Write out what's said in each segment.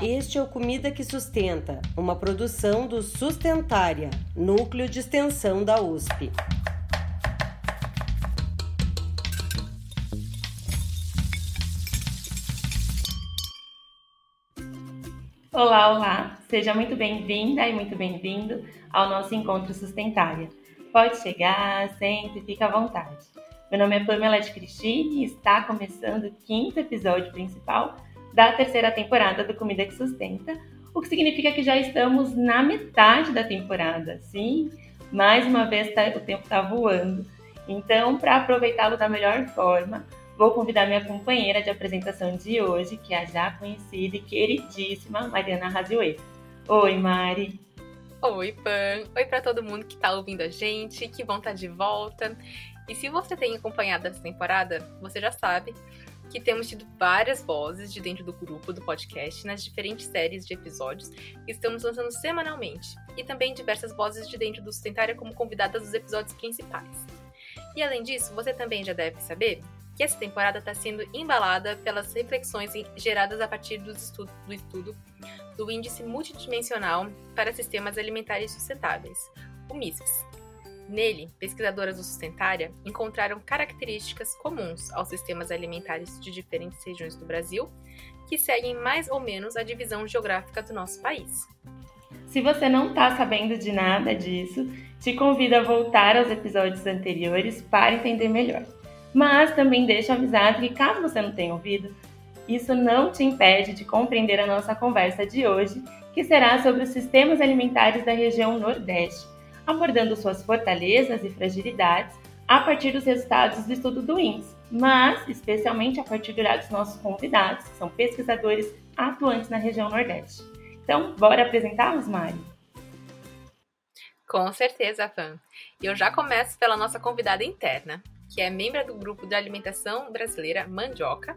Este é o Comida que Sustenta, uma produção do Sustentária, núcleo de extensão da USP. Olá, olá! Seja muito bem-vinda e muito bem-vindo ao nosso encontro Sustentária. Pode chegar, sente, fica à vontade. Meu nome é Pamela de Cristine e está começando o quinto episódio principal da terceira temporada do Comida que Sustenta, o que significa que já estamos na metade da temporada. Sim, mais uma vez tá, o tempo está voando. Então, para aproveitá-lo da melhor forma, vou convidar minha companheira de apresentação de hoje, que é a já conhecida e queridíssima Mariana Razioe. Oi, Mari! Oi, Pan! Oi para todo mundo que está ouvindo a gente, que bom estar tá de volta. E se você tem acompanhado essa temporada, você já sabe que temos tido várias vozes de dentro do grupo do podcast nas diferentes séries de episódios que estamos lançando semanalmente, e também diversas vozes de dentro do Sustentária como convidadas dos episódios principais. E além disso, você também já deve saber que essa temporada está sendo embalada pelas reflexões geradas a partir do estudo, do estudo do Índice Multidimensional para Sistemas Alimentares Sustentáveis, o MISPS, Nele, pesquisadoras do Sustentária encontraram características comuns aos sistemas alimentares de diferentes regiões do Brasil, que seguem mais ou menos a divisão geográfica do nosso país. Se você não está sabendo de nada disso, te convido a voltar aos episódios anteriores para entender melhor. Mas também deixo avisado que, caso você não tenha ouvido, isso não te impede de compreender a nossa conversa de hoje, que será sobre os sistemas alimentares da região Nordeste abordando suas fortalezas e fragilidades a partir dos resultados do estudo do INSS, mas especialmente a partir do dos nossos convidados, que são pesquisadores atuantes na região Nordeste. Então, bora apresentá-los, Mari? Com certeza, Fã. Eu já começo pela nossa convidada interna, que é membro do grupo de alimentação brasileira Mandioca.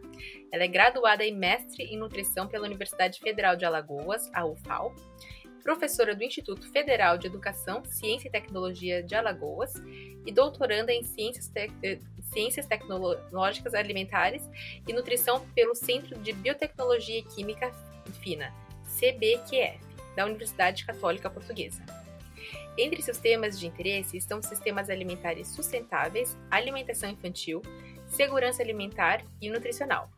Ela é graduada e mestre em nutrição pela Universidade Federal de Alagoas, a UFAL, professora do Instituto Federal de Educação, Ciência e Tecnologia de Alagoas e doutoranda em Ciências, Te eh, Ciências Tecnológicas Alimentares e Nutrição pelo Centro de Biotecnologia e Química Fina, CBQF, da Universidade Católica Portuguesa. Entre seus temas de interesse estão sistemas alimentares sustentáveis, alimentação infantil, segurança alimentar e nutricional.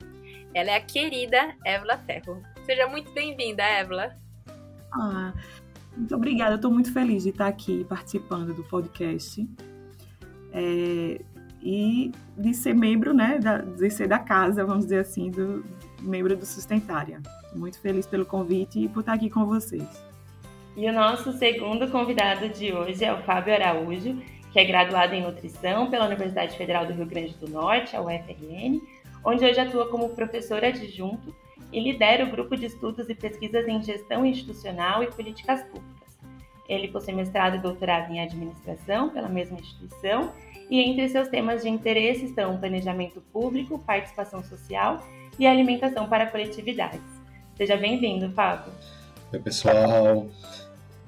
Ela é a querida Évila Ferro. Seja muito bem-vinda, Évila! Ah, muito obrigada, eu estou muito feliz de estar aqui participando do podcast é, e de ser membro, né, da, de ser da casa, vamos dizer assim, do membro do Sustentária. Muito feliz pelo convite e por estar aqui com vocês. E o nosso segundo convidado de hoje é o Fábio Araújo, que é graduado em nutrição pela Universidade Federal do Rio Grande do Norte, a UFRN, onde hoje atua como professor adjunto e lidera o grupo de estudos e pesquisas em gestão institucional e políticas públicas. Ele possui mestrado e doutorado em administração pela mesma instituição e entre seus temas de interesse estão planejamento público, participação social e alimentação para coletividades. Seja bem-vindo, Fábio. Oi, pessoal.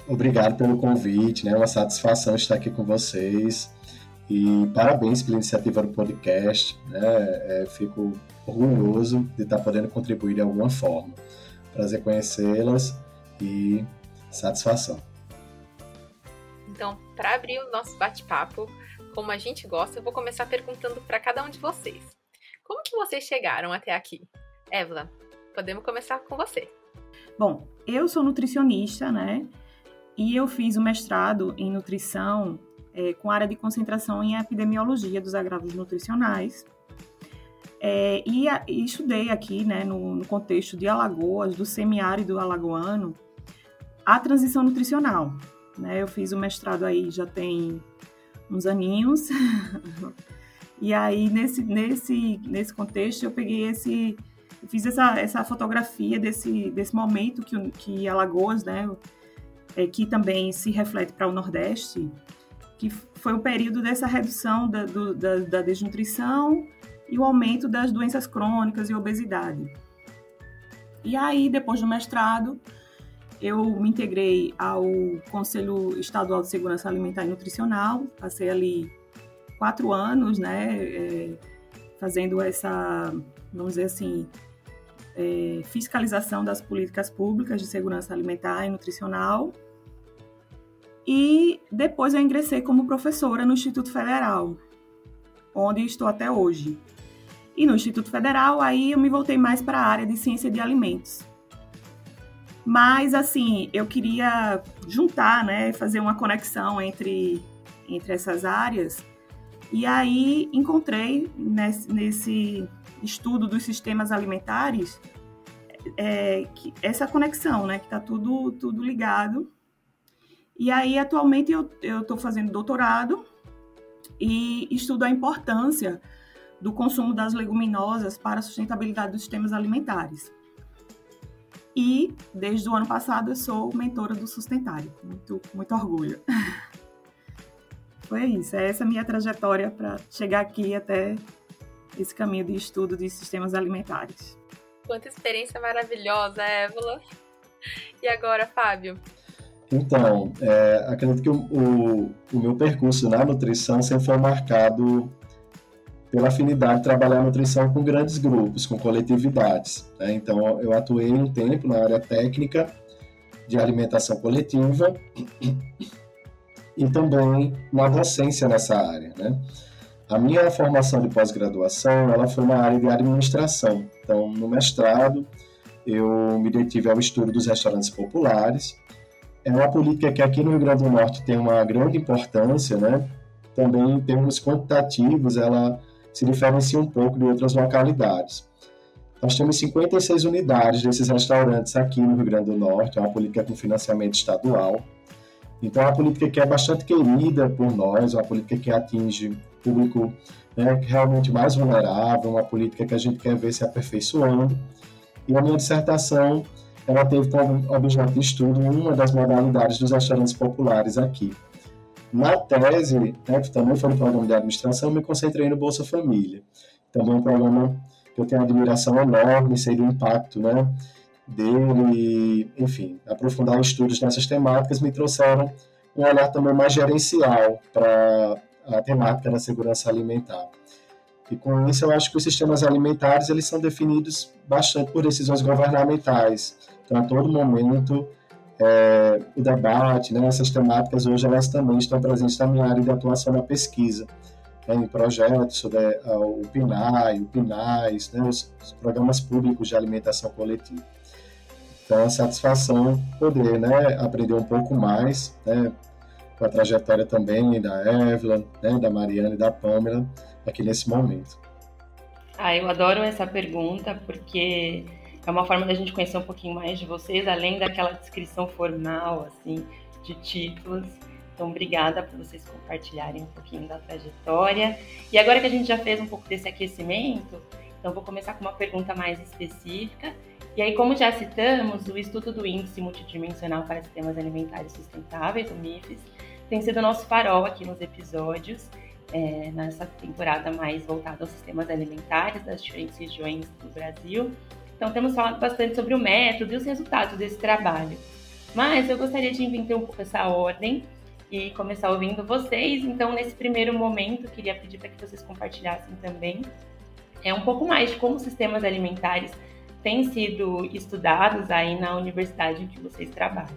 Obrigado pelo convite, né? É uma satisfação estar aqui com vocês. E parabéns pela iniciativa do podcast. Né? É, fico orgulhoso de estar podendo contribuir de alguma forma. Prazer conhecê-las e satisfação. Então, para abrir o nosso bate-papo, como a gente gosta, eu vou começar perguntando para cada um de vocês. Como que vocês chegaram até aqui? Évila, podemos começar com você. Bom, eu sou nutricionista, né? E eu fiz o mestrado em nutrição é, com área de concentração em epidemiologia dos agravos nutricionais. É, e, a, e, estudei aqui, né, no, no, contexto de Alagoas, do semiárido alagoano, a transição nutricional. Né? Eu fiz o mestrado aí já tem uns aninhos. e aí, nesse, nesse, nesse contexto, eu peguei esse... Eu fiz essa, essa fotografia desse, desse momento que, que Alagoas, né, é, que também se reflete para o Nordeste, que foi o período dessa redução da, do, da, da desnutrição e o aumento das doenças crônicas e obesidade. E aí, depois do mestrado, eu me integrei ao Conselho Estadual de Segurança Alimentar e Nutricional, passei ali quatro anos, né, é, fazendo essa, vamos dizer assim, é, fiscalização das políticas públicas de segurança alimentar e nutricional. E depois eu ingressei como professora no Instituto Federal, onde estou até hoje. E no Instituto Federal, aí eu me voltei mais para a área de ciência de alimentos. Mas, assim, eu queria juntar, né, fazer uma conexão entre, entre essas áreas. E aí encontrei nesse, nesse estudo dos sistemas alimentares é, que, essa conexão, né, que está tudo, tudo ligado. E aí, atualmente, eu estou fazendo doutorado e estudo a importância do consumo das leguminosas para a sustentabilidade dos sistemas alimentares. E, desde o ano passado, eu sou mentora do Sustentário. Muito, muito orgulho. Foi isso. É essa minha trajetória para chegar aqui até esse caminho de estudo de sistemas alimentares. Quanta experiência maravilhosa, Évola. E agora, Fábio? Então, é, acredito que o, o, o, meu percurso na nutrição sempre foi marcado pela afinidade de trabalhar nutrição com grandes grupos, com coletividades. Né? Então, eu atuei um tempo na área técnica de alimentação coletiva e também na docência nessa área. Né? A minha formação de pós-graduação ela foi na área de administração. Então, no mestrado, eu me detive ao estudo dos restaurantes populares. É uma política que aqui no Rio Grande do Norte tem uma grande importância, né? Também em termos quantitativos, ela se diferencia um pouco de outras localidades. Nós temos 56 unidades desses restaurantes aqui no Rio Grande do Norte, é uma política com financiamento estadual. Então, é uma política que é bastante querida por nós, é uma política que atinge público né, realmente mais vulnerável, uma política que a gente quer ver se aperfeiçoando. E a minha dissertação ela teve como objeto de estudo uma das modalidades dos restaurantes populares aqui. Na tese, né, que também foi um programa de administração, me concentrei no Bolsa Família. Também um programa que eu tenho admiração enorme, sei do impacto né, dele, enfim, aprofundar estudos nessas temáticas me trouxeram um olhar também mais gerencial para a temática da segurança alimentar. E com isso eu acho que os sistemas alimentares eles são definidos bastante por decisões governamentais. Então, a todo momento, é, o debate, né, essas temáticas hoje elas também estão presentes na minha área de atuação na pesquisa, né, em projetos sobre uh, o PNAE, o PNAES, né, os, os, programas públicos de alimentação coletiva. Então, a satisfação poder né, aprender um pouco mais, né, com a trajetória também da Evelyn, né, da Mariana e da Pamela aqui nesse momento. Ah, eu adoro essa pergunta porque é uma forma da gente conhecer um pouquinho mais de vocês, além daquela descrição formal, assim, de títulos. Então, obrigada por vocês compartilharem um pouquinho da trajetória. E agora que a gente já fez um pouco desse aquecimento, então vou começar com uma pergunta mais específica. E aí, como já citamos, o estudo do Índice Multidimensional para Sistemas Alimentares Sustentáveis, o MIFES, tem sido nosso farol aqui nos episódios, é, nessa temporada mais voltada aos sistemas alimentares das diferentes regiões do Brasil. Então, temos falado bastante sobre o método e os resultados desse trabalho. Mas eu gostaria de inverter um pouco essa ordem e começar ouvindo vocês. Então, nesse primeiro momento, queria pedir para que vocês compartilhassem também é um pouco mais de como sistemas alimentares têm sido estudados aí na universidade em que vocês trabalham.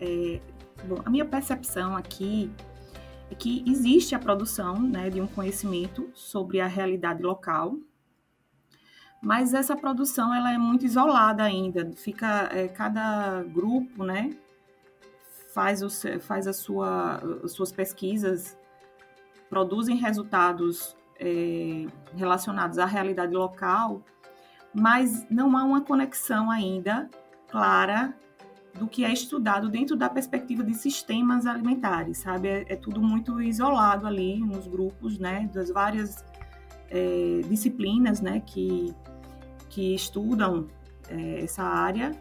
É, Bom, a minha percepção aqui é que existe a produção né, de um conhecimento sobre a realidade local, mas essa produção ela é muito isolada ainda. Fica é, cada grupo, né, faz, o, faz a sua, as suas pesquisas, produzem resultados é, relacionados à realidade local, mas não há uma conexão ainda clara do que é estudado dentro da perspectiva de sistemas alimentares, sabe? É, é tudo muito isolado ali nos grupos, né? Das várias é, disciplinas, né? Que, que estudam é, essa área,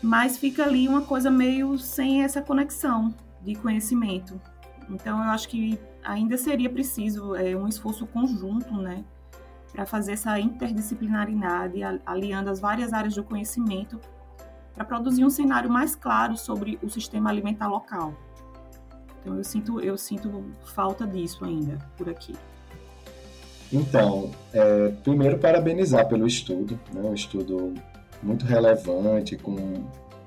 mas fica ali uma coisa meio sem essa conexão de conhecimento. Então, eu acho que ainda seria preciso é, um esforço conjunto, né? Para fazer essa interdisciplinaridade, aliando as várias áreas do conhecimento para produzir um cenário mais claro sobre o sistema alimentar local. Então eu sinto, eu sinto falta disso ainda por aqui. Então, é, primeiro parabenizar pelo estudo, né? um estudo muito relevante, com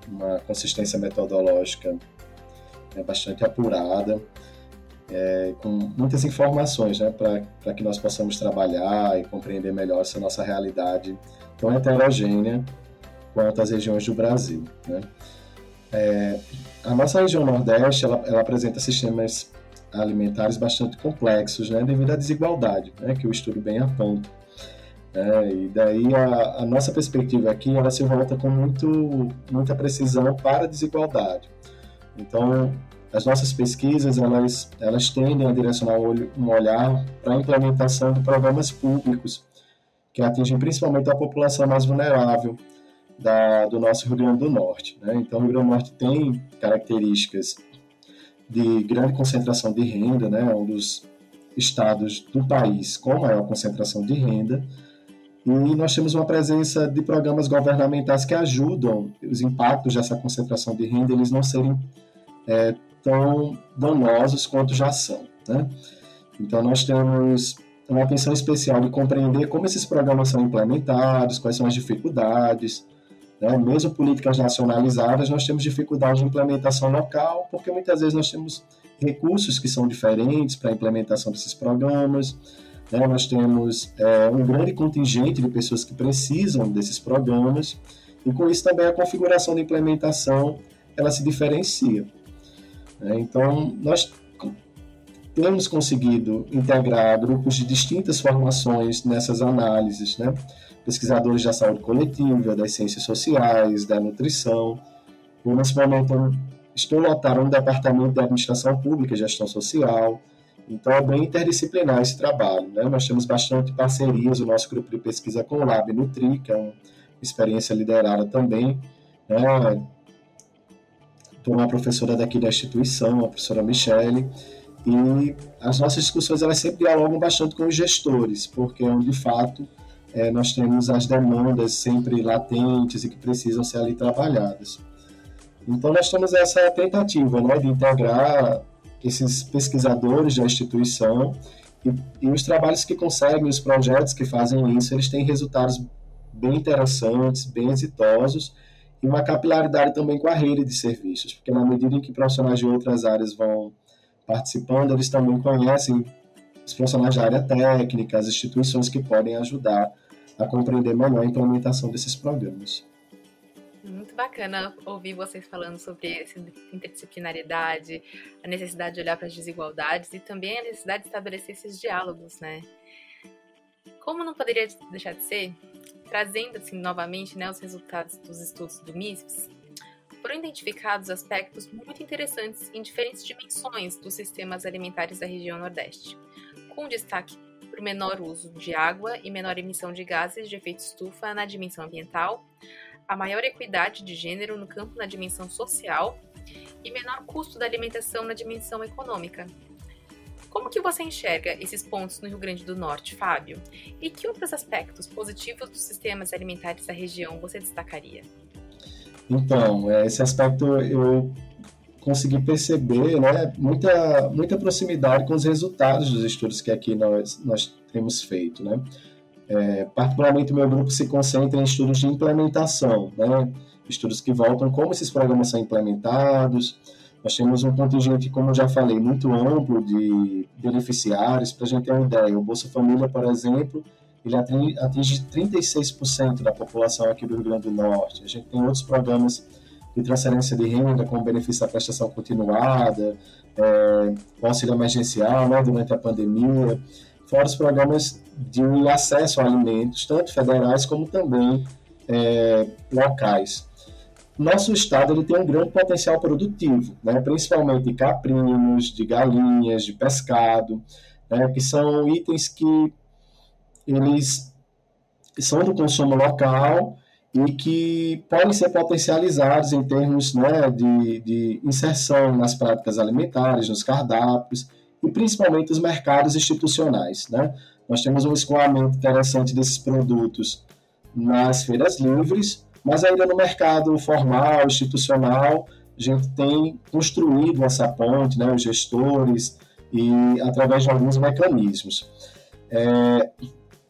uma consistência metodológica é, bastante apurada, é, com muitas informações né? para que nós possamos trabalhar e compreender melhor essa nossa realidade tão heterogênea quanto as regiões do Brasil. Né? É, a nossa região Nordeste ela, ela apresenta sistemas alimentares bastante complexos, né, devido à desigualdade, né, que o estudo bem aponta. É, e daí a, a, nossa perspectiva aqui ela se volta com muito, muita precisão para a desigualdade. Então, as nossas pesquisas elas, elas tendem a direcionar um olhar para a implementação de programas públicos que atingem principalmente a população mais vulnerável da, do nosso Rio Grande do Norte. Né? Então, o Rio Grande do Norte tem características de grande concentração de renda, né, um dos estados do país com maior concentração de renda, e nós temos uma presença de programas governamentais que ajudam os impactos dessa concentração de renda eles não serem é, tão danosos quanto já são. Né? Então, nós temos uma atenção especial de compreender como esses programas são implementados, quais são as dificuldades, né? Mesmo políticas nacionalizadas, nós temos dificuldade de implementação local, porque muitas vezes nós temos recursos que são diferentes para a implementação desses programas. Né? Nós temos é, um grande contingente de pessoas que precisam desses programas, e com isso também a configuração de implementação ela se diferencia. Né? Então, nós temos conseguido integrar grupos de distintas formações nessas análises, né? pesquisadores da saúde coletiva, das ciências sociais, da nutrição. E nesse momento estou lotando um departamento de administração pública e gestão social. Então é bem interdisciplinar esse trabalho. Né? Nós temos bastante parcerias, o nosso grupo de pesquisa com o Lab Nutri, que é uma experiência liderada também né? por uma professora daqui da instituição, a professora Michele, e as nossas discussões elas sempre dialogam bastante com os gestores, porque é onde de fato é, nós temos as demandas sempre latentes e que precisam ser ali trabalhadas. Então, nós temos essa tentativa né, de integrar esses pesquisadores da instituição e, e, os trabalhos que conseguem, os projetos que fazem isso, eles têm resultados bem interessantes, bem exitosos e uma capilaridade também com a rede de serviços, porque na medida em que profissionais de outras áreas vão participando, eles também conhecem os profissionais da área técnica, as instituições que podem ajudar a compreender melhor a implementação desses programas. Muito bacana ouvir vocês falando sobre essa interdisciplinaridade, a necessidade de olhar para as desigualdades e também a necessidade de estabelecer esses diálogos, né? Como não poderia deixar de ser, trazendo assim novamente né, os resultados dos estudos do MISPS, foram identificados aspectos muito interessantes em diferentes dimensões dos sistemas alimentares da região Nordeste, com destaque para o menor uso de água e menor emissão de gases de efeito estufa na dimensão ambiental, a maior equidade de gênero no campo na dimensão social e menor custo da alimentação na dimensão econômica. Como que você enxerga esses pontos no Rio Grande do Norte, Fábio? E que outros aspectos positivos dos sistemas alimentares da região você destacaria? Então, é, esse aspecto eu consegui perceber né, muita, muita proximidade com os resultados dos estudos que aqui nós, nós temos feito. Né? É, particularmente, o meu grupo se concentra em estudos de implementação, né? estudos que voltam como esses programas são implementados. Nós temos um contingente, como já falei, muito amplo de beneficiários. Para a gente ter uma ideia, o Bolsa Família, por exemplo, ele atinge 36% da população aqui do Rio Grande do Norte. A gente tem outros programas de transferência de renda com benefício da prestação continuada, é, o auxílio emergencial né, durante a pandemia, fora os programas de acesso a alimentos, tanto federais como também é, locais. Nosso estado ele tem um grande potencial produtivo, né, principalmente de caprinos, de galinhas, de pescado, né, que são itens que eles são do consumo local e que podem ser potencializados em termos né, de, de inserção nas práticas alimentares, nos cardápios e principalmente os mercados institucionais. Né? Nós temos um escoamento interessante desses produtos nas feiras livres, mas ainda no mercado formal, institucional, a gente tem construído essa ponte, né, os gestores, e através de alguns mecanismos. É,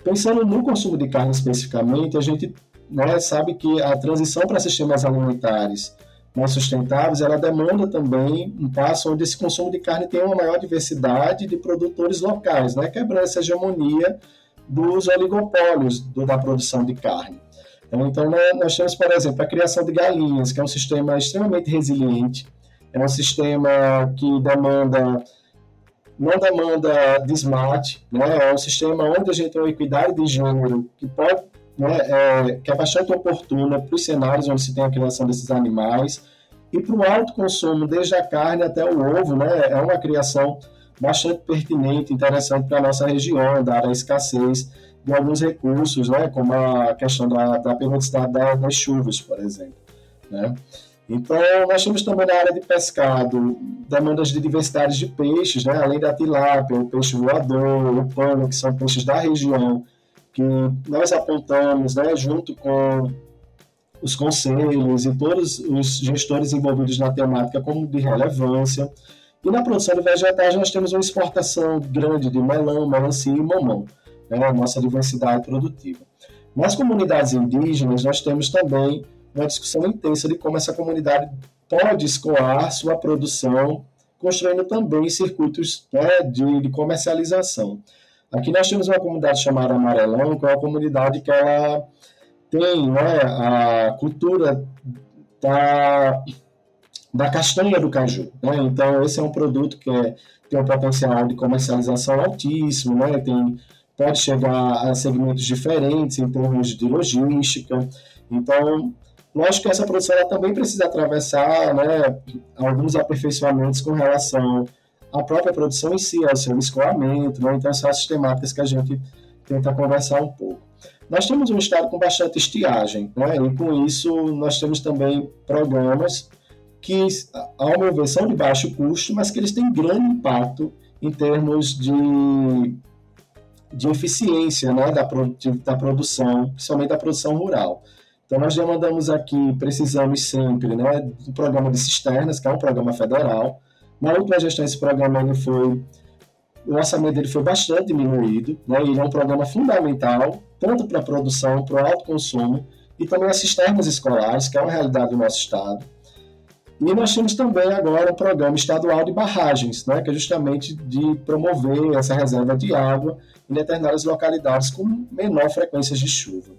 pensando no consumo de carne especificamente, a gente né, sabe que a transição para sistemas alimentares mais sustentáveis, ela demanda também um passo onde esse consumo de carne tem uma maior diversidade de produtores locais, né, quebrando essa hegemonia dos oligopólios do, da produção de carne. Então, então né, nós temos, por exemplo, a criação de galinhas, que é um sistema extremamente resiliente, é um sistema que demanda não demanda desmate, né? é um sistema onde a gente tem uma equidade de gênero que pode né, é, que é bastante oportuna para os cenários onde se tem a criação desses animais e para o alto consumo, desde a carne até o ovo, né, é uma criação bastante pertinente, interessante para a nossa região, dada a escassez de alguns recursos, né, como a questão da, da periodicidade das chuvas, por exemplo. Né. Então, nós temos também na área de pescado demandas de diversidade de peixes, né, além da tilápia, o peixe voador, o pano, que são peixes da região, que nós apontamos, né, junto com os conselhos e todos os gestores envolvidos na temática como de relevância. E na produção de vegetais nós temos uma exportação grande de melão, melancia e mamão, né, a nossa diversidade produtiva. Nas comunidades indígenas nós temos também uma discussão intensa de como essa comunidade pode escoar sua produção, construindo também circuitos né, de, de comercialização. Aqui nós temos uma comunidade chamada Amarelão, que é uma comunidade que ela tem né, a cultura da, da castanha do caju. Né? Então, esse é um produto que é, tem um potencial de comercialização altíssimo, né? tem, pode chegar a segmentos diferentes em termos de logística. Então, lógico que essa produção ela também precisa atravessar né, alguns aperfeiçoamentos com relação a própria produção em si, ao seu escoamento, né? então são as temáticas que a gente tenta conversar um pouco. Nós temos um estado com bastante estiagem, né? e com isso nós temos também programas que, ao meu ver, são de baixo custo, mas que eles têm grande impacto em termos de, de eficiência né? da, da produção, principalmente da produção rural. Então, nós demandamos aqui, precisamos sempre né, do programa de cisternas, que é um programa federal, na última gestão, esse programa ele foi, o orçamento dele foi bastante diminuído, né? ele é um programa fundamental, tanto para a produção, para o alto consumo, e também as cisternas escolares, que é uma realidade do nosso estado. E nós temos também agora um programa estadual de barragens, né, que é justamente de promover essa reserva de água em determinadas localidades com menor frequência de chuva.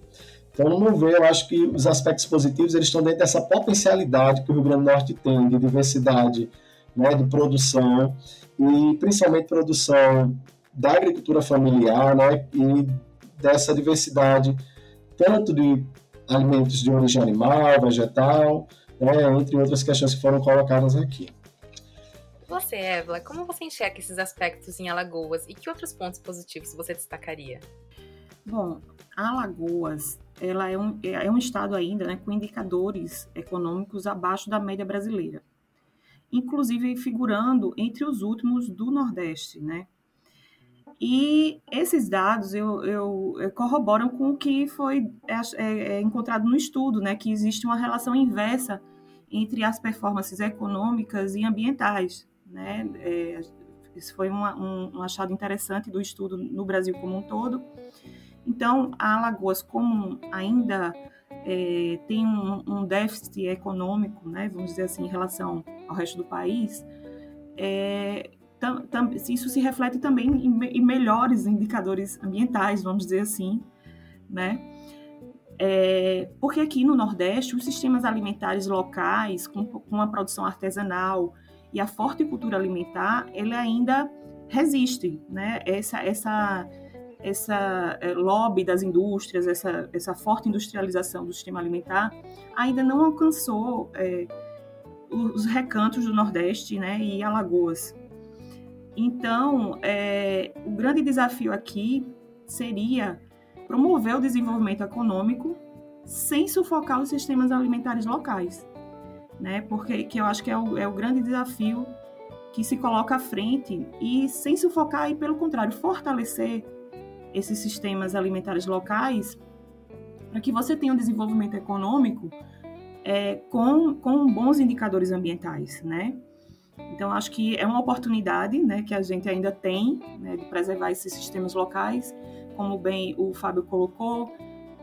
Então, no meu ver, eu acho que os aspectos positivos eles estão dentro dessa potencialidade que o Rio Grande do Norte tem de diversidade né, de produção e principalmente produção da agricultura familiar, né, e dessa diversidade tanto de alimentos de origem animal, vegetal, né, entre outras questões que foram colocadas aqui. Você, Evla, como você enxerga esses aspectos em Alagoas e que outros pontos positivos você destacaria? Bom, Alagoas ela é um, é um estado ainda né, com indicadores econômicos abaixo da média brasileira inclusive figurando entre os últimos do Nordeste, né? E esses dados eu, eu, eu corroboram com o que foi é, é, é, encontrado no estudo, né? Que existe uma relação inversa entre as performances econômicas e ambientais, né? É, isso foi uma, um, um achado interessante do estudo no Brasil como um todo. Então, a Alagoas, como ainda é, tem um, um, déficit econômico, né, vamos dizer assim, em relação ao resto do país, é, tam, tam, isso se reflete também em, em, melhores indicadores ambientais, vamos dizer assim, né? É, porque aqui no Nordeste, os sistemas alimentares locais, com, com a produção artesanal e a forte cultura alimentar, ele ainda resiste, né? Essa, essa essa é, lobby das indústrias, essa, essa forte industrialização do sistema alimentar, ainda não alcançou é, os recantos do Nordeste né, e Alagoas. Então, é, o grande desafio aqui seria promover o desenvolvimento econômico sem sufocar os sistemas alimentares locais, né? Porque que eu acho que é o, é o grande desafio que se coloca à frente e sem sufocar e pelo contrário fortalecer esses sistemas alimentares locais para que você tenha um desenvolvimento econômico é, com, com bons indicadores ambientais, né? Então, acho que é uma oportunidade né, que a gente ainda tem né, de preservar esses sistemas locais, como bem o Fábio colocou,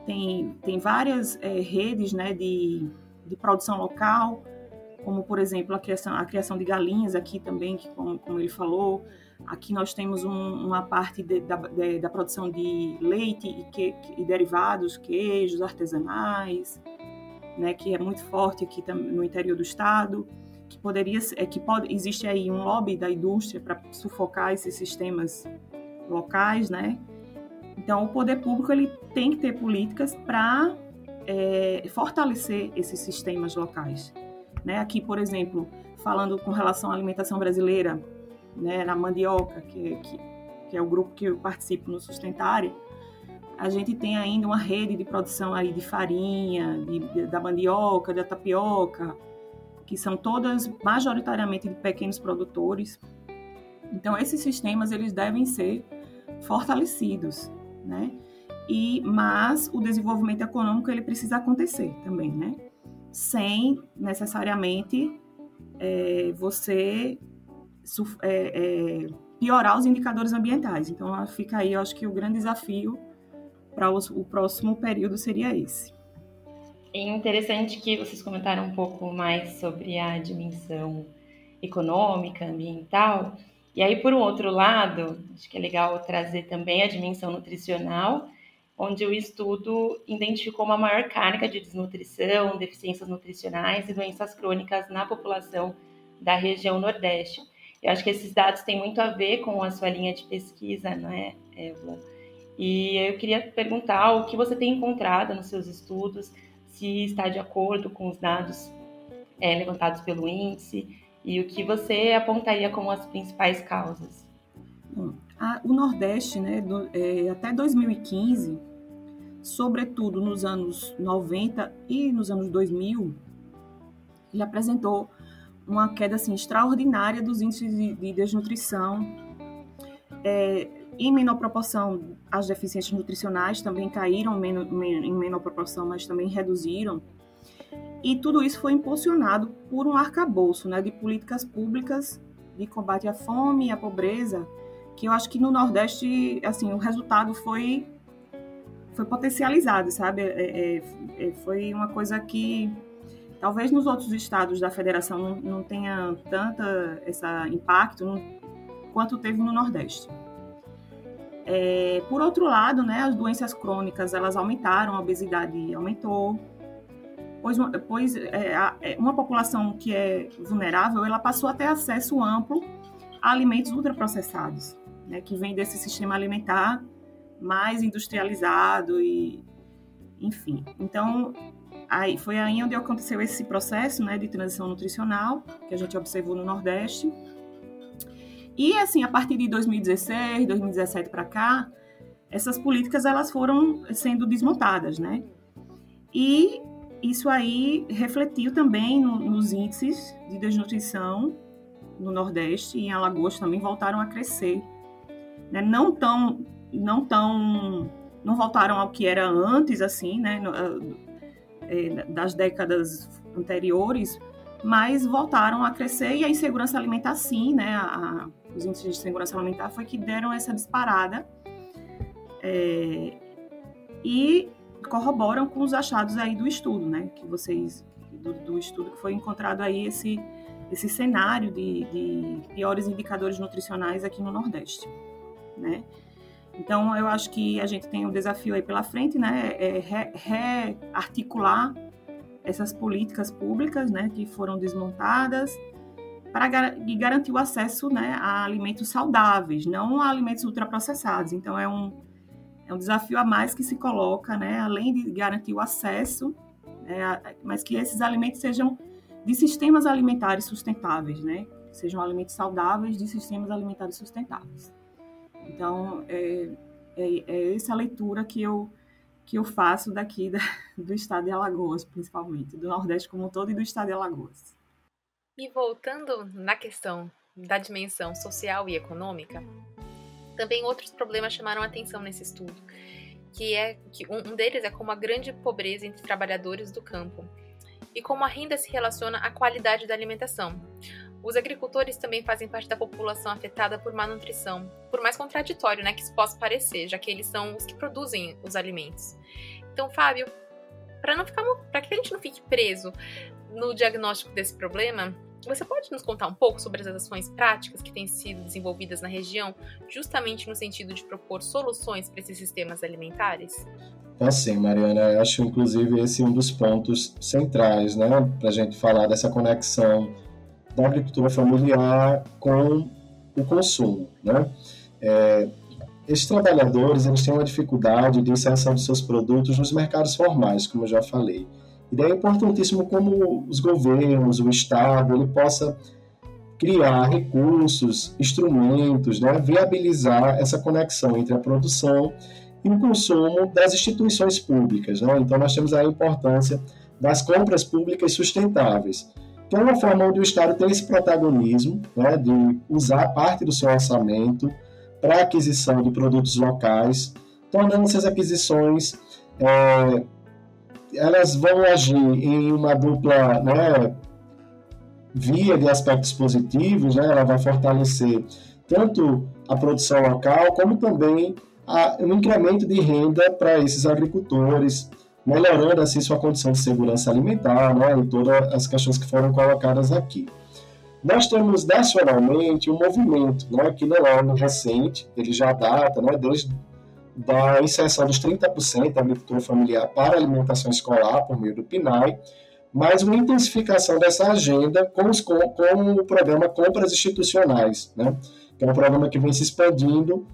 tem, tem várias é, redes né, de, de produção local, como, por exemplo, a criação, a criação de galinhas aqui também, que como, como ele falou, aqui nós temos um, uma parte de, da, de, da produção de leite e, que, e derivados, queijos artesanais, né, que é muito forte aqui no interior do estado, que poderia é que pode existe aí um lobby da indústria para sufocar esses sistemas locais, né? Então o poder público ele tem que ter políticas para é, fortalecer esses sistemas locais, né? Aqui, por exemplo, falando com relação à alimentação brasileira, né, na mandioca, que, que, que é o grupo que eu participo no Sustentária, a gente tem ainda uma rede de produção aí de farinha, de, de, da mandioca, da tapioca, que são todas majoritariamente de pequenos produtores. Então esses sistemas eles devem ser fortalecidos, né? E mas o desenvolvimento econômico ele precisa acontecer também, né? Sem necessariamente é, você é, é, piorar os indicadores ambientais. Então fica aí, eu acho que o grande desafio para o próximo período seria esse. É interessante que vocês comentaram um pouco mais sobre a dimensão econômica, ambiental. E aí, por um outro lado, acho que é legal trazer também a dimensão nutricional, onde o estudo identificou uma maior carga de desnutrição, deficiências nutricionais e doenças crônicas na população da região Nordeste. Eu acho que esses dados têm muito a ver com a sua linha de pesquisa, não é, Evelyn? E eu queria perguntar o que você tem encontrado nos seus estudos, se está de acordo com os dados é, levantados pelo índice e o que você apontaria como as principais causas. Bom, a, o Nordeste, né, do, é, até 2015, sobretudo nos anos 90 e nos anos 2000, ele apresentou uma queda assim, extraordinária dos índices de, de desnutrição. É, em menor proporção, as deficiências nutricionais também caíram em menor proporção, mas também reduziram. E tudo isso foi impulsionado por um arcabouço né, de políticas públicas de combate à fome e à pobreza, que eu acho que no Nordeste, assim, o resultado foi foi potencializado, sabe? É, é, é foi uma coisa que talvez nos outros estados da federação não, não tenha tanta esse impacto quanto teve no Nordeste. É, por outro lado, né, as doenças crônicas elas aumentaram, a obesidade aumentou, pois, pois é, é, uma população que é vulnerável ela passou a ter acesso amplo a alimentos ultraprocessados, né, que vem desse sistema alimentar mais industrializado e enfim. Então, aí foi aí onde aconteceu esse processo, né, de transição nutricional que a gente observou no Nordeste e assim, a partir de 2016, 2017 para cá, essas políticas elas foram sendo desmontadas, né? E isso aí refletiu também no, nos índices de desnutrição no Nordeste e em Alagoas também voltaram a crescer, né? Não tão, não tão, não voltaram ao que era antes, assim, né? Eh, das décadas anteriores, mas voltaram a crescer e a insegurança alimentar sim, né? A, os índices de segurança alimentar foi que deram essa disparada é, e corroboram com os achados aí do estudo, né? Que vocês do, do estudo que foi encontrado aí esse esse cenário de, de, piores indicadores nutricionais aqui no Nordeste, né? Então eu acho que a gente tem um desafio aí pela frente, né? É rearticular essas políticas públicas, né? Que foram desmontadas para garantir o acesso né, a alimentos saudáveis, não a alimentos ultraprocessados. Então, é um, é um desafio a mais que se coloca, né, além de garantir o acesso, né, mas que esses alimentos sejam de sistemas alimentares sustentáveis, né, sejam alimentos saudáveis de sistemas alimentares sustentáveis. Então, é, é, é essa leitura que eu, que eu faço daqui da, do estado de Alagoas, principalmente, do Nordeste como um todo e do estado de Alagoas. E voltando na questão da dimensão social e econômica, também outros problemas chamaram atenção nesse estudo, que é que um deles é como a grande pobreza entre trabalhadores do campo e como a renda se relaciona à qualidade da alimentação. Os agricultores também fazem parte da população afetada por má nutrição, por mais contraditório né, que isso possa parecer, já que eles são os que produzem os alimentos. Então, Fábio, para não ficar, para que a gente não fique preso no diagnóstico desse problema, você pode nos contar um pouco sobre as ações práticas que têm sido desenvolvidas na região, justamente no sentido de propor soluções para esses sistemas alimentares? Assim, Mariana, eu acho inclusive esse um dos pontos centrais, né, para a gente falar dessa conexão da agricultura familiar com o consumo, né? É, esses trabalhadores eles têm uma dificuldade de inserção de seus produtos nos mercados formais, como eu já falei. E daí é importantíssimo como os governos, o Estado, ele possa criar recursos, instrumentos, né, viabilizar essa conexão entre a produção e o consumo das instituições públicas. Né? Então, nós temos a importância das compras públicas sustentáveis, é uma forma onde o Estado tem esse protagonismo né, de usar parte do seu orçamento para aquisição de produtos locais, tornando essas aquisições é, elas vão agir em uma dupla né, via de aspectos positivos, né, ela vai fortalecer tanto a produção local, como também a, um incremento de renda para esses agricultores, melhorando assim sua condição de segurança alimentar né, e todas as questões que foram colocadas aqui. Nós temos nacionalmente um movimento né, que não é recente, ele já data né, desde da inserção dos 30% da agricultura familiar para a alimentação escolar por meio do PNAE, mas uma intensificação dessa agenda com, os, com, com o programa Compras Institucionais, né? que é um programa que vem se expandindo,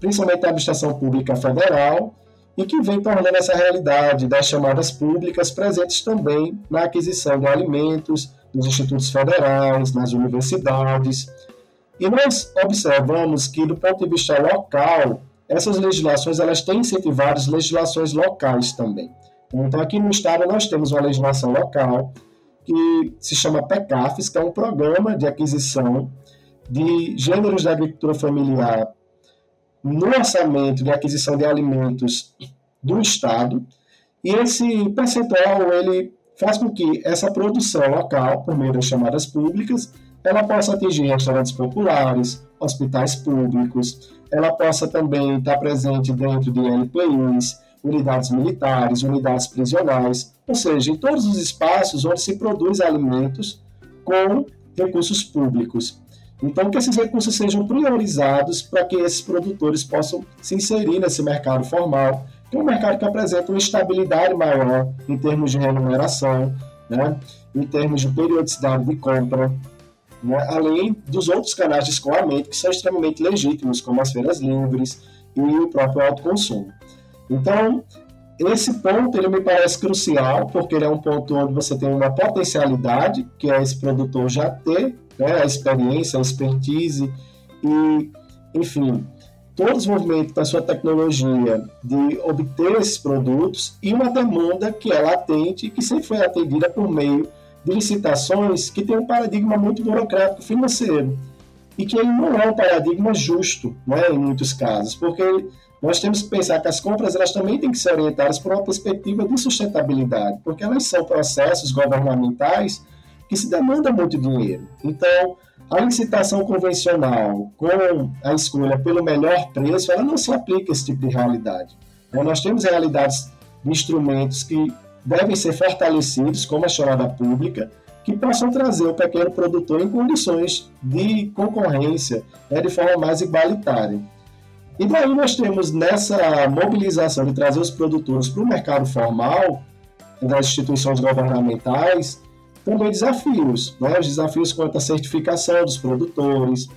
principalmente na administração pública federal, e que vem tornando essa realidade das chamadas públicas presentes também na aquisição de alimentos nos institutos federais, nas universidades. E nós observamos que, do ponto de vista local, essas legislações elas têm incentivado as legislações locais também. Então, aqui no estado, nós temos uma legislação local que se chama PECAFES, que é um programa de aquisição de gêneros da agricultura familiar no orçamento de aquisição de alimentos do Estado, e esse percentual ele faz com que essa produção local, por meio das chamadas públicas, ela possa atingir restaurantes populares, hospitais públicos, ela possa também estar presente dentro de LPIs, unidades militares, unidades prisionais, ou seja, em todos os espaços onde se produz alimentos com recursos públicos. Então, que esses recursos sejam priorizados para que esses produtores possam se inserir nesse mercado formal, que é um mercado que apresenta uma estabilidade maior em termos de remuneração, né, em termos de periodicidade de compra, né? além dos outros canais de escoamento que são extremamente legítimos, como as feiras livres e o próprio autoconsumo. Então, esse ponto ele me parece crucial, porque ele é um ponto onde você tem uma potencialidade, que é esse produtor já ter né, a experiência, a expertise e, enfim, todo o desenvolvimento da sua tecnologia de obter esses produtos e uma demanda que é latente e que sempre foi atendida por meio de licitações que tem um paradigma muito burocrático financeiro e que ele não é um paradigma justo, né, em muitos casos, porque nós temos que pensar que as compras elas também têm que ser orientadas por uma perspectiva de sustentabilidade, porque elas são processos governamentais que se demandam muito dinheiro. Então, a licitação convencional com a escolha pelo melhor preço, ela não se aplica a esse tipo de realidade. Então, nós temos realidades de instrumentos que devem ser fortalecidos, como a chamada pública, que possam trazer o pequeno produtor em condições de concorrência né, de forma mais igualitária. E daí nós temos nessa mobilização de trazer os produtores para o mercado formal, das instituições governamentais, também desafios, né? os desafios quanto à certificação dos produtores,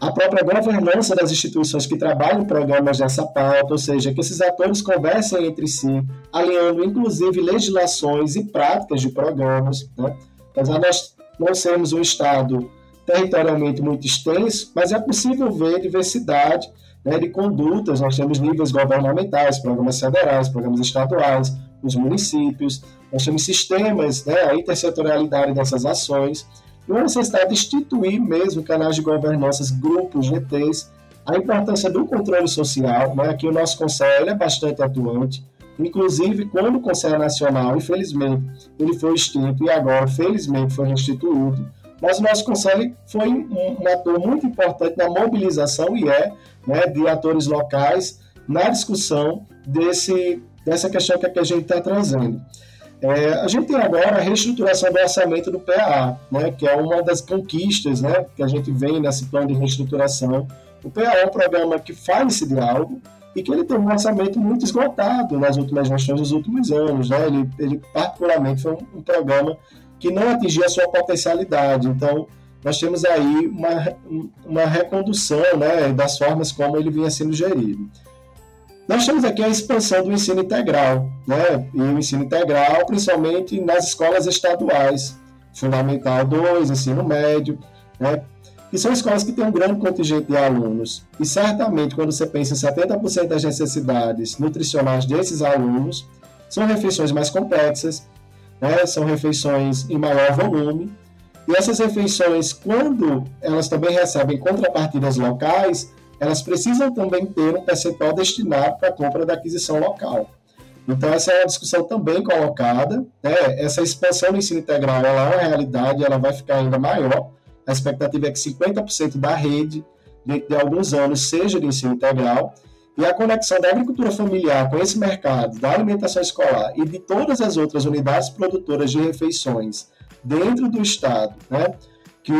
a própria governança das instituições que trabalham programas dessa pauta, ou seja, que esses atores conversem entre si, alinhando inclusive legislações e práticas de programas. Né? Apesar de nós não sermos um Estado territorialmente muito extenso, mas é possível ver diversidade né, de condutas. Nós temos níveis governamentais, programas federais, programas estaduais, os municípios, nós temos sistemas, né, a intersetorialidade dessas ações e uma necessidade de instituir mesmo canais de governança, grupos, GTs, a importância do controle social, né? aqui o nosso conselho é bastante atuante, inclusive quando o Conselho Nacional, infelizmente, ele foi extinto e agora, felizmente, foi restituído, mas o nosso conselho foi um, ator muito importante na mobilização e é né, de atores locais na discussão desse, dessa questão que, a gente está trazendo. É, a gente tem agora a reestruturação do orçamento do PA, né, que é uma das conquistas né, que a gente vem nesse plano de reestruturação. O PA é um programa que faz esse diálogo e que ele tem um orçamento muito esgotado nas últimas gestões dos últimos anos. Né? Ele, ele particularmente, foi um, um programa que não atingia a sua potencialidade. Então, nós temos aí uma, uma recondução né, das formas como ele vinha sendo gerido. Nós temos aqui a expansão do ensino integral, né? E o ensino integral, principalmente nas escolas estaduais, Fundamental 2, ensino médio, né? Que são escolas que têm um grande contingente de alunos. E certamente, quando você pensa em 70% das necessidades nutricionais desses alunos, são refeições mais complexas, né? são refeições em maior volume. E essas refeições, quando elas também recebem contrapartidas locais, elas precisam também ter um percentual destinado para a compra da aquisição local. Então, essa é uma discussão também colocada. Né? Essa expansão do ensino integral ela é uma realidade, ela vai ficar ainda maior. A expectativa é que 50% da rede, dentro de alguns anos, seja de ensino integral. E a conexão da agricultura familiar com esse mercado, da alimentação escolar e de todas as outras unidades produtoras de refeições dentro do Estado, né? que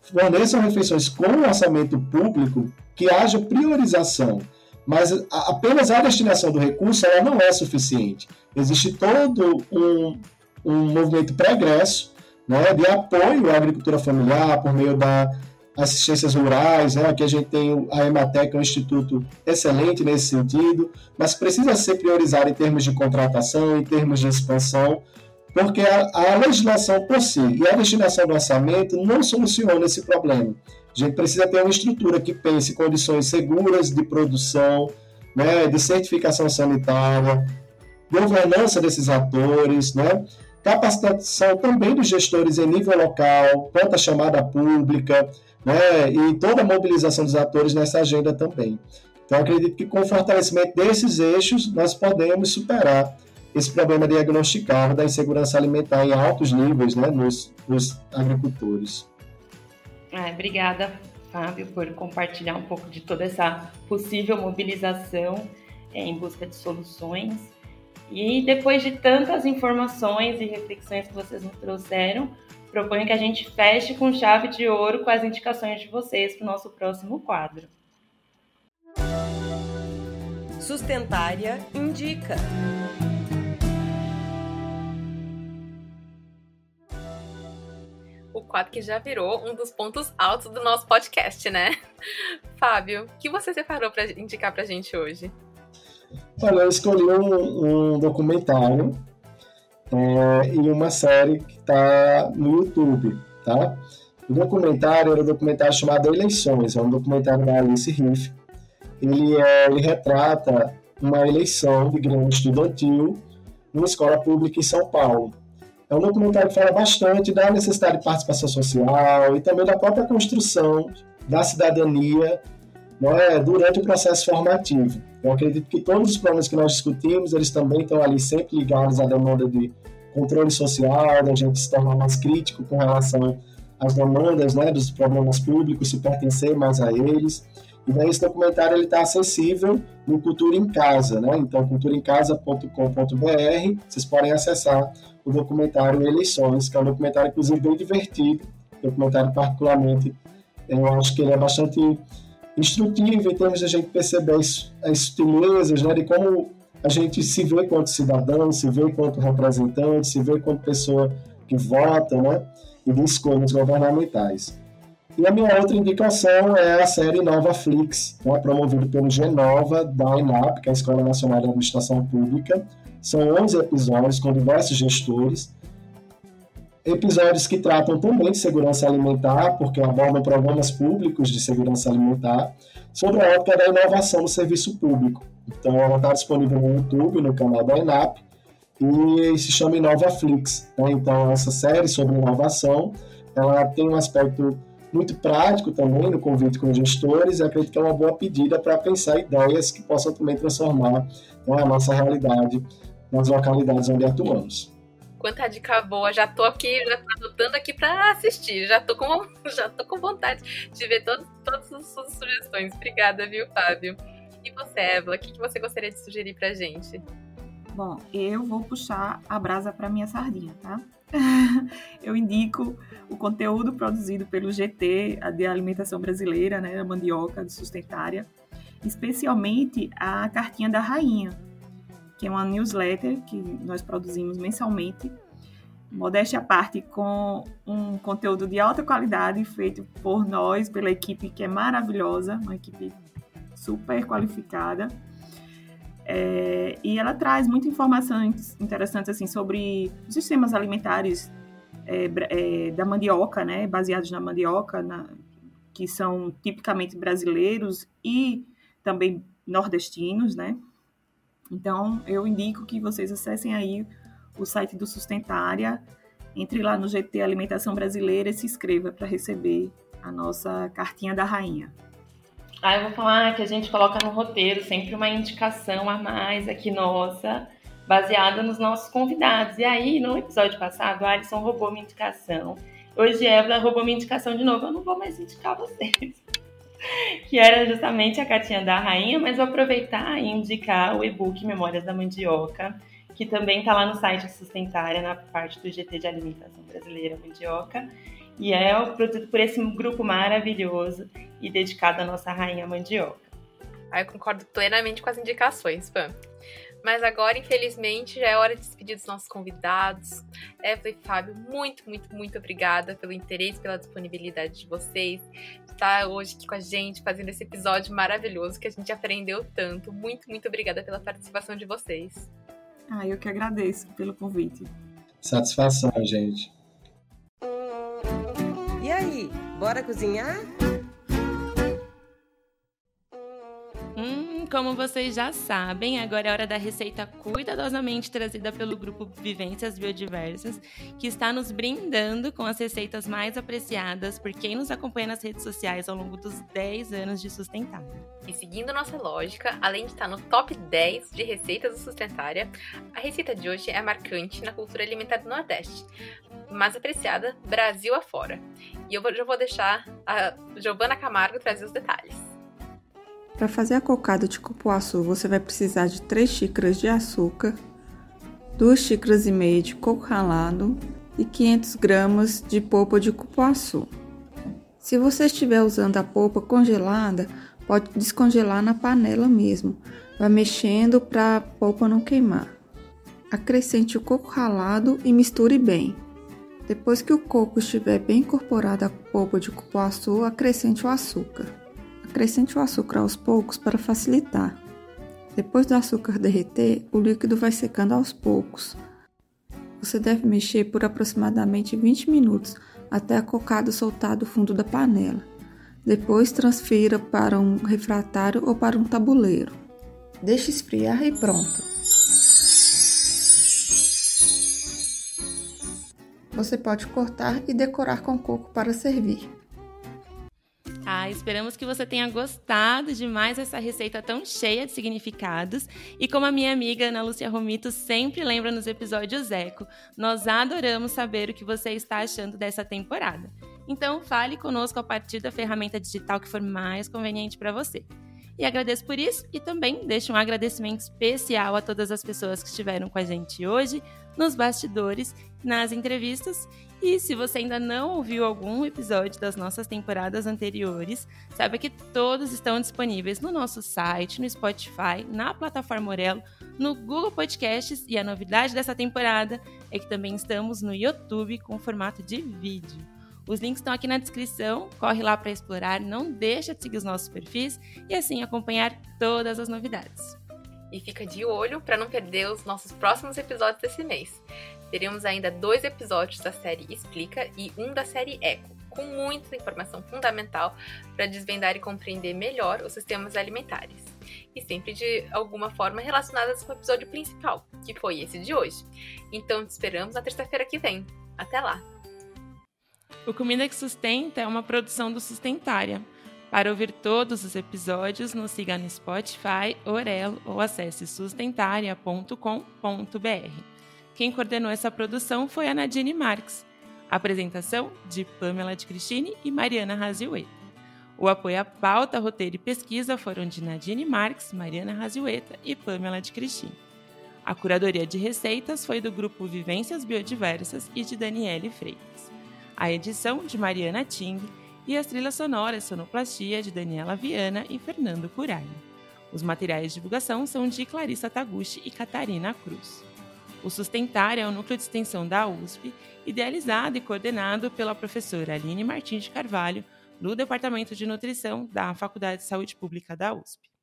forneçam refeições com orçamento público, que haja priorização, mas apenas a destinação do recurso ela não é suficiente. Existe todo um, um movimento pregresso né, de apoio à agricultura familiar por meio da assistências rurais, né, que a gente tem a Ematec, é um instituto excelente nesse sentido, mas precisa ser priorizado em termos de contratação, em termos de expansão, porque a, a legislação por si e a destinação do orçamento não soluciona esse problema. A gente precisa ter uma estrutura que pense condições seguras de produção, né, de certificação sanitária, governança desses atores, né, capacitação também dos gestores em nível local, quanto à chamada pública, né, e toda a mobilização dos atores nessa agenda também. Então, acredito que com o fortalecimento desses eixos, nós podemos superar esse problema diagnosticado da insegurança alimentar em altos níveis né, nos, nos agricultores. É, obrigada, Fábio, por compartilhar um pouco de toda essa possível mobilização é, em busca de soluções. E depois de tantas informações e reflexões que vocês nos trouxeram, proponho que a gente feche com chave de ouro com as indicações de vocês para o nosso próximo quadro. Sustentária Indica. o quadro que já virou um dos pontos altos do nosso podcast, né? Fábio, o que você separou para indicar para a gente hoje? Olha, eu escolhi um, um documentário é, e uma série que está no YouTube, tá? O documentário era um documentário chamado Eleições, é um documentário da Alice Riff. Ele, é, ele retrata uma eleição de grande estudantil numa escola pública em São Paulo. É um documentário que fala bastante da necessidade de participação social e também da própria construção da cidadania é, durante o processo formativo. Eu acredito que todos os problemas que nós discutimos, eles também estão ali sempre ligados à demanda de controle social, da gente se tornar mais crítico com relação às demandas né, dos problemas públicos, se pertencer mais a eles. E daí esse documentário está acessível no Cultura em Casa, né? Então, culturaemcasa.com.br, vocês podem acessar o documentário Eleições, que é um documentário, inclusive, bem divertido, documentário particularmente, eu acho que ele é bastante instrutivo em termos de a gente perceber as, as sutilezas, né, de como a gente se vê quanto cidadão, se vê quanto representante, se vê quanto pessoa que vota, né, e de escolhas governamentais. E a minha outra indicação é a série Nova Flix, né, promovida pelo Genova, da ENAP, que é a Escola Nacional de Administração Pública, são 11 episódios com diversos gestores. Episódios que tratam também de segurança alimentar, porque abordam programas públicos de segurança alimentar, sobre a ótica da inovação no serviço público. Então, ela está disponível no YouTube, no canal da ENAP, e se chama InovaFlix. Né? Então, essa série sobre inovação, ela tem um aspecto muito prático também no convite com os gestores, e acredito que é uma boa pedida para pensar ideias que possam também transformar né, a nossa realidade nas localidades onde atuamos. Quanta dica boa, já tô aqui, já tô anotando aqui para assistir, já tô com, já tô com vontade de ver todos, todas as suas sugestões. Obrigada, viu, Fábio? E você, Évila, o que, que você gostaria de sugerir pra gente? Bom, eu vou puxar a brasa para minha sardinha, tá? eu indico o conteúdo produzido pelo GT, de alimentação brasileira, né, a mandioca de sustentária, especialmente a cartinha da rainha, que é uma newsletter que nós produzimos mensalmente, modéstia à parte, com um conteúdo de alta qualidade feito por nós, pela equipe que é maravilhosa, uma equipe super qualificada. É, e ela traz muita informação interessante assim sobre os sistemas alimentares é, é, da mandioca, né, baseados na mandioca, na, que são tipicamente brasileiros e também nordestinos, né? Então, eu indico que vocês acessem aí o site do Sustentária, entre lá no GT Alimentação Brasileira e se inscreva para receber a nossa cartinha da rainha. Ah, eu vou falar que a gente coloca no roteiro sempre uma indicação a mais aqui nossa, baseada nos nossos convidados. E aí, no episódio passado, o Alisson roubou minha indicação. Hoje, Évila roubou minha indicação de novo. Eu não vou mais indicar vocês. que era justamente a cartinha da rainha, mas vou aproveitar e indicar o e-book Memórias da Mandioca, que também está lá no site Sustentária, na parte do GT de Alimentação Brasileira Mandioca. E é produzido por esse grupo maravilhoso e dedicado à nossa rainha mandioca. Eu concordo plenamente com as indicações, Pam. Mas agora, infelizmente, já é hora de despedir dos nossos convidados. Evelyn e Fábio, muito, muito, muito obrigada pelo interesse, pela disponibilidade de vocês. Estar hoje aqui com a gente, fazendo esse episódio maravilhoso que a gente aprendeu tanto. Muito, muito obrigada pela participação de vocês. Ah, eu que agradeço pelo convite. Satisfação, gente. E aí, bora cozinhar? Como vocês já sabem, agora é hora da receita cuidadosamente trazida pelo grupo Vivências Biodiversas, que está nos brindando com as receitas mais apreciadas por quem nos acompanha nas redes sociais ao longo dos 10 anos de Sustentável. E seguindo nossa lógica, além de estar no top 10 de receitas do Sustentária, a receita de hoje é marcante na cultura alimentar do Nordeste, mais apreciada Brasil afora. E eu já vou deixar a Giovana Camargo trazer os detalhes. Para fazer a cocada de cupuaçu, você vai precisar de 3 xícaras de açúcar, 2 xícaras e meia de coco ralado e 500 gramas de polpa de cupuaçu. Se você estiver usando a polpa congelada, pode descongelar na panela mesmo. Vai mexendo para a polpa não queimar. Acrescente o coco ralado e misture bem. Depois que o coco estiver bem incorporado à polpa de cupuaçu, acrescente o açúcar. Acrescente o açúcar aos poucos para facilitar. Depois do açúcar derreter, o líquido vai secando aos poucos. Você deve mexer por aproximadamente 20 minutos até a cocada soltar do fundo da panela. Depois transfira para um refratário ou para um tabuleiro. Deixe esfriar e pronto. Você pode cortar e decorar com coco para servir. Esperamos que você tenha gostado de mais essa receita tão cheia de significados. E como a minha amiga Ana Lúcia Romito sempre lembra nos episódios Eco, nós adoramos saber o que você está achando dessa temporada. Então, fale conosco a partir da ferramenta digital que for mais conveniente para você. E agradeço por isso e também deixo um agradecimento especial a todas as pessoas que estiveram com a gente hoje, nos bastidores, nas entrevistas. E se você ainda não ouviu algum episódio das nossas temporadas anteriores, saiba que todos estão disponíveis no nosso site, no Spotify, na plataforma Orelo, no Google Podcasts e a novidade dessa temporada é que também estamos no YouTube com formato de vídeo. Os links estão aqui na descrição, corre lá para explorar, não deixa de seguir os nossos perfis e assim acompanhar todas as novidades. E fica de olho para não perder os nossos próximos episódios desse mês. Teremos ainda dois episódios da série Explica e um da série Eco, com muita informação fundamental para desvendar e compreender melhor os sistemas alimentares. E sempre de alguma forma relacionadas com o episódio principal, que foi esse de hoje. Então te esperamos na terça-feira que vem. Até lá! O Comida que Sustenta é uma produção do Sustentária. Para ouvir todos os episódios, nos siga no Spotify, Orelo ou acesse sustentaria.com.br. Quem coordenou essa produção foi a Nadine Marques. Apresentação de Pamela de Cristine e Mariana Raziueta. O apoio à pauta, roteiro e pesquisa foram de Nadine Marques, Mariana Raziueta e Pamela de Cristine. A curadoria de receitas foi do grupo Vivências Biodiversas e de Daniele Freitas. A edição de Mariana Ting e as trilhas sonoras Sonoplastia de Daniela Viana e Fernando Curain. Os materiais de divulgação são de Clarissa Taguchi e Catarina Cruz. O Sustentar é o núcleo de extensão da USP, idealizado e coordenado pela professora Aline Martins de Carvalho, do Departamento de Nutrição da Faculdade de Saúde Pública da USP.